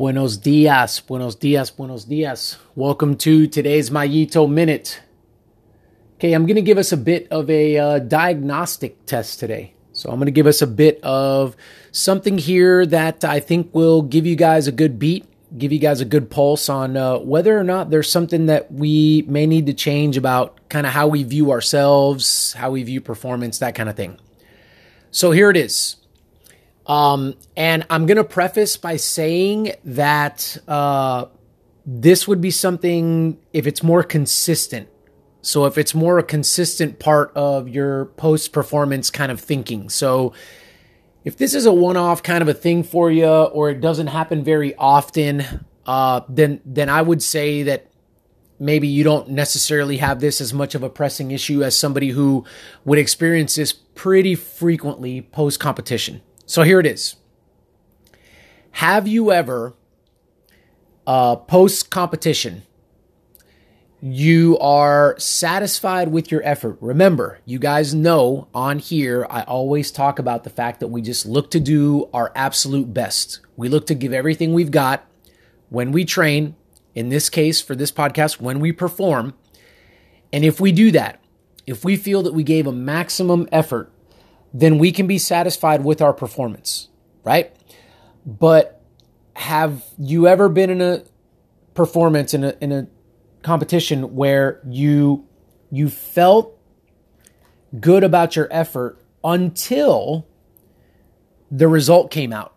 Buenos dias, buenos dias, buenos dias. Welcome to today's Mayito Minute. Okay, I'm going to give us a bit of a uh, diagnostic test today. So I'm going to give us a bit of something here that I think will give you guys a good beat, give you guys a good pulse on uh, whether or not there's something that we may need to change about kind of how we view ourselves, how we view performance, that kind of thing. So here it is. Um, and I'm going to preface by saying that uh, this would be something, if it's more consistent, so if it's more a consistent part of your post performance kind of thinking. So if this is a one off kind of a thing for you or it doesn't happen very often, uh, then then I would say that maybe you don't necessarily have this as much of a pressing issue as somebody who would experience this pretty frequently post competition. So here it is. Have you ever, uh, post competition, you are satisfied with your effort? Remember, you guys know on here, I always talk about the fact that we just look to do our absolute best. We look to give everything we've got when we train, in this case, for this podcast, when we perform. And if we do that, if we feel that we gave a maximum effort, then we can be satisfied with our performance, right? But have you ever been in a performance in a in a competition where you you felt good about your effort until the result came out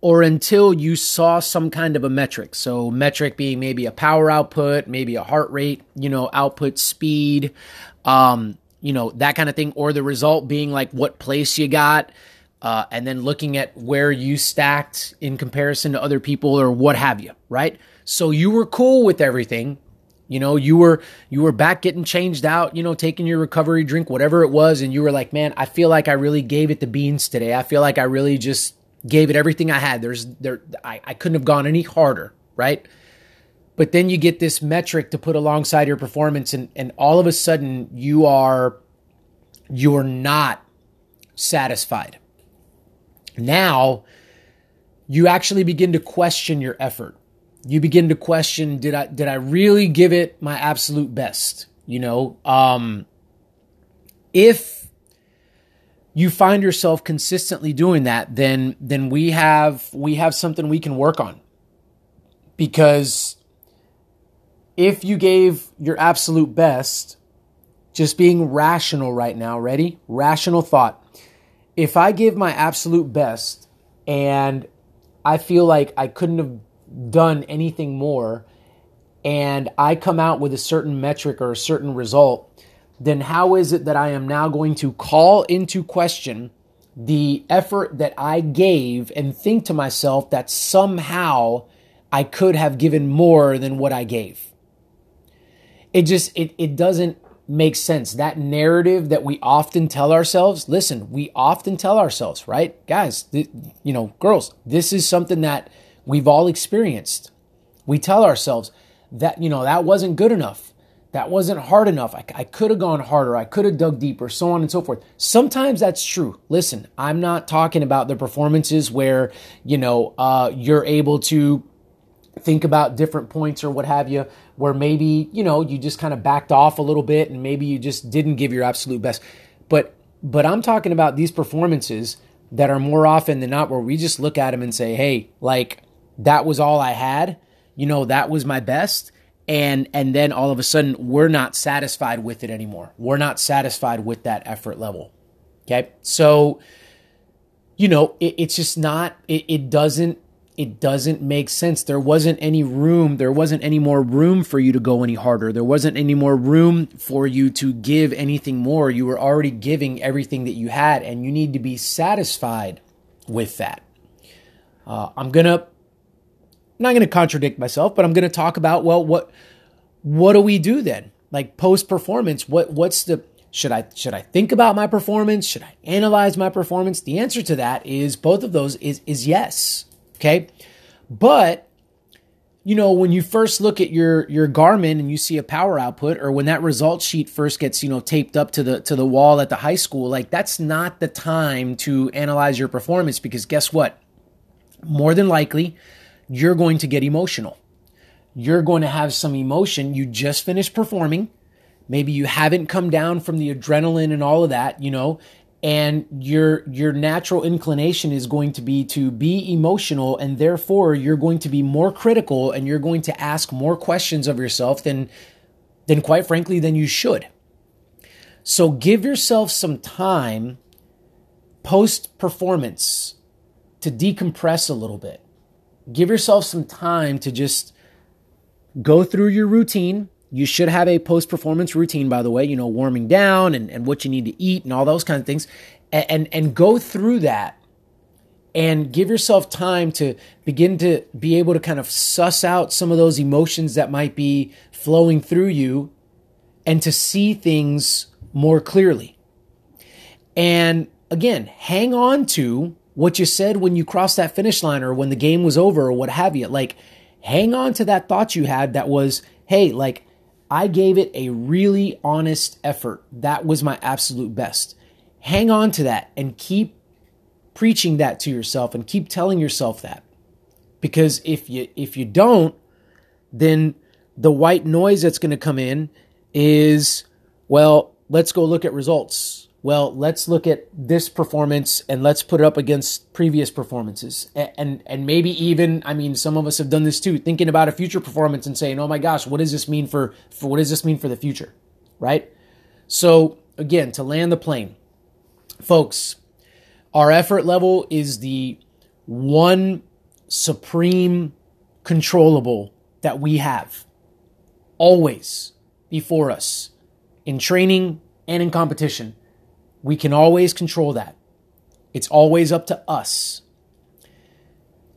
or until you saw some kind of a metric. So metric being maybe a power output, maybe a heart rate, you know, output speed, um, you know, that kind of thing, or the result being like what place you got, uh, and then looking at where you stacked in comparison to other people or what have you, right? So you were cool with everything. You know, you were you were back getting changed out, you know, taking your recovery drink, whatever it was, and you were like, man, I feel like I really gave it the beans today. I feel like I really just gave it everything I had. There's there I, I couldn't have gone any harder, right? But then you get this metric to put alongside your performance, and, and all of a sudden you are you're not satisfied. Now you actually begin to question your effort. You begin to question, did I did I really give it my absolute best? You know, um, if you find yourself consistently doing that, then then we have we have something we can work on. Because if you gave your absolute best, just being rational right now, ready? Rational thought. If I give my absolute best and I feel like I couldn't have done anything more, and I come out with a certain metric or a certain result, then how is it that I am now going to call into question the effort that I gave and think to myself that somehow I could have given more than what I gave? It just it it doesn't make sense. That narrative that we often tell ourselves, listen, we often tell ourselves, right? Guys, th- you know, girls, this is something that we've all experienced. We tell ourselves that, you know, that wasn't good enough. That wasn't hard enough. I, I could have gone harder. I could have dug deeper, so on and so forth. Sometimes that's true. Listen, I'm not talking about the performances where, you know, uh, you're able to think about different points or what have you, where maybe, you know, you just kind of backed off a little bit and maybe you just didn't give your absolute best. But but I'm talking about these performances that are more often than not where we just look at them and say, "Hey, like that was all I had. You know, that was my best." And and then all of a sudden we're not satisfied with it anymore. We're not satisfied with that effort level. Okay? So you know, it, it's just not it, it doesn't it doesn't make sense. There wasn't any room, there wasn't any more room for you to go any harder. There wasn't any more room for you to give anything more. You were already giving everything that you had, and you need to be satisfied with that. Uh, I'm gonna, not gonna contradict myself, but I'm gonna talk about well, what what do we do then? Like post performance, what what's the should I should I think about my performance? Should I analyze my performance? The answer to that is both of those is is yes. Okay. But you know, when you first look at your your Garmin and you see a power output, or when that result sheet first gets you know taped up to the to the wall at the high school, like that's not the time to analyze your performance because guess what? More than likely, you're going to get emotional. You're going to have some emotion. You just finished performing. Maybe you haven't come down from the adrenaline and all of that, you know, and your your natural inclination is going to be to be emotional and therefore you're going to be more critical and you're going to ask more questions of yourself than than quite frankly than you should. So give yourself some time post performance to decompress a little bit. Give yourself some time to just go through your routine. You should have a post performance routine, by the way, you know, warming down and, and what you need to eat and all those kinds of things. And, and, and go through that and give yourself time to begin to be able to kind of suss out some of those emotions that might be flowing through you and to see things more clearly. And again, hang on to what you said when you crossed that finish line or when the game was over or what have you. Like, hang on to that thought you had that was, hey, like, I gave it a really honest effort. That was my absolute best. Hang on to that and keep preaching that to yourself and keep telling yourself that. Because if you if you don't, then the white noise that's going to come in is well, let's go look at results well, let's look at this performance and let's put it up against previous performances. And, and, and maybe even, I mean, some of us have done this too, thinking about a future performance and saying, "Oh my gosh, what does this mean for, for what does this mean for the future?" Right? So, again, to land the plane. Folks, our effort level is the one supreme controllable that we have always before us in training and in competition. We can always control that. It's always up to us.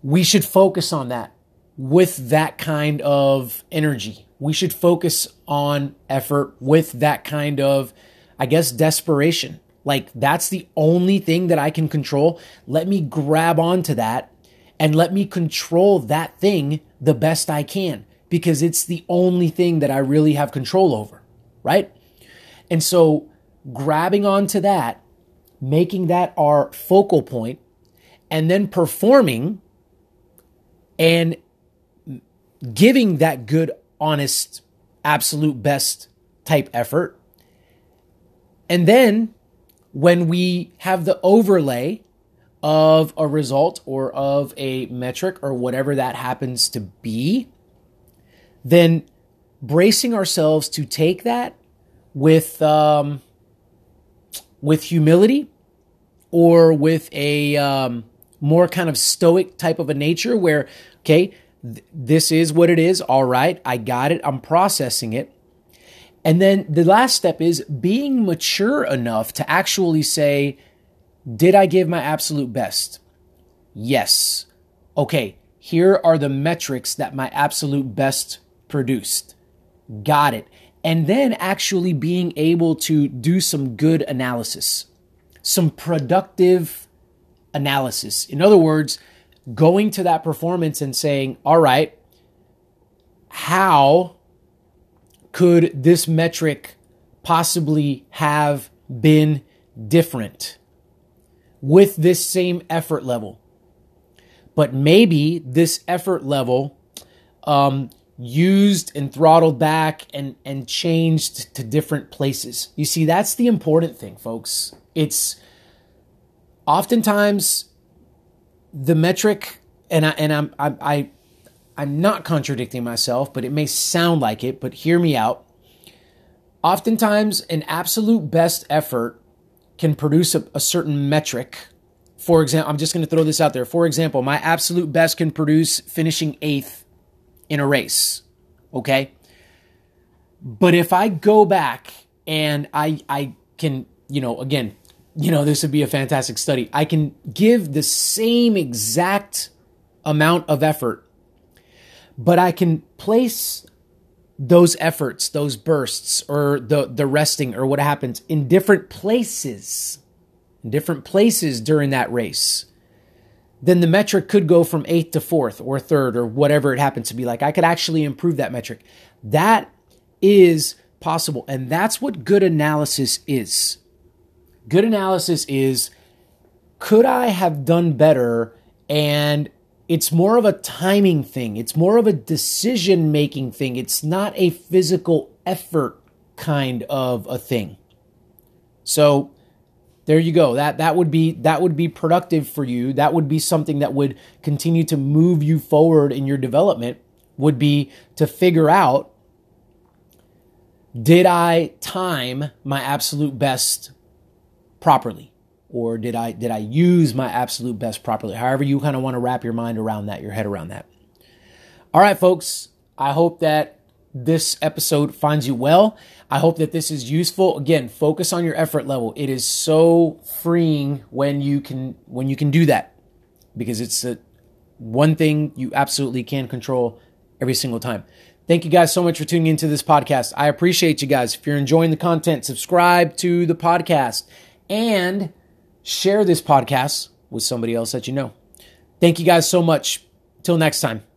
We should focus on that with that kind of energy. We should focus on effort with that kind of, I guess, desperation. Like, that's the only thing that I can control. Let me grab onto that and let me control that thing the best I can because it's the only thing that I really have control over, right? And so grabbing onto that, making that our focal point, and then performing and giving that good, honest, absolute best type effort. And then when we have the overlay of a result or of a metric or whatever that happens to be, then bracing ourselves to take that with um, with humility or with a um, more kind of stoic type of a nature where, okay, th- this is what it is. All right, I got it. I'm processing it. And then the last step is being mature enough to actually say, Did I give my absolute best? Yes. Okay, here are the metrics that my absolute best produced. Got it and then actually being able to do some good analysis, some productive analysis. In other words, going to that performance and saying, all right, how could this metric possibly have been different with this same effort level? But maybe this effort level um, used and throttled back and and changed to different places. You see, that's the important thing, folks. It's oftentimes the metric, and I and I'm I, I I'm not contradicting myself, but it may sound like it. But hear me out. Oftentimes, an absolute best effort can produce a, a certain metric. For example, I'm just going to throw this out there. For example, my absolute best can produce finishing eighth in a race. Okay. But if I go back and I, I can, you know, again, you know, this would be a fantastic study. I can give the same exact amount of effort, but I can place those efforts, those bursts, or the, the resting, or what happens in different places, different places during that race then the metric could go from eighth to fourth or third or whatever it happens to be like. I could actually improve that metric. That is possible. And that's what good analysis is. Good analysis is could I have done better? And it's more of a timing thing. It's more of a decision making thing. It's not a physical effort kind of a thing. So there you go. That that would be that would be productive for you. That would be something that would continue to move you forward in your development would be to figure out did I time my absolute best properly? Or did I did I use my absolute best properly? However you kind of want to wrap your mind around that, your head around that. All right, folks. I hope that this episode finds you well. I hope that this is useful. Again, focus on your effort level. It is so freeing when you can when you can do that because it's a one thing you absolutely can control every single time. Thank you guys so much for tuning into this podcast. I appreciate you guys. If you're enjoying the content, subscribe to the podcast and share this podcast with somebody else that you know. Thank you guys so much. Till next time.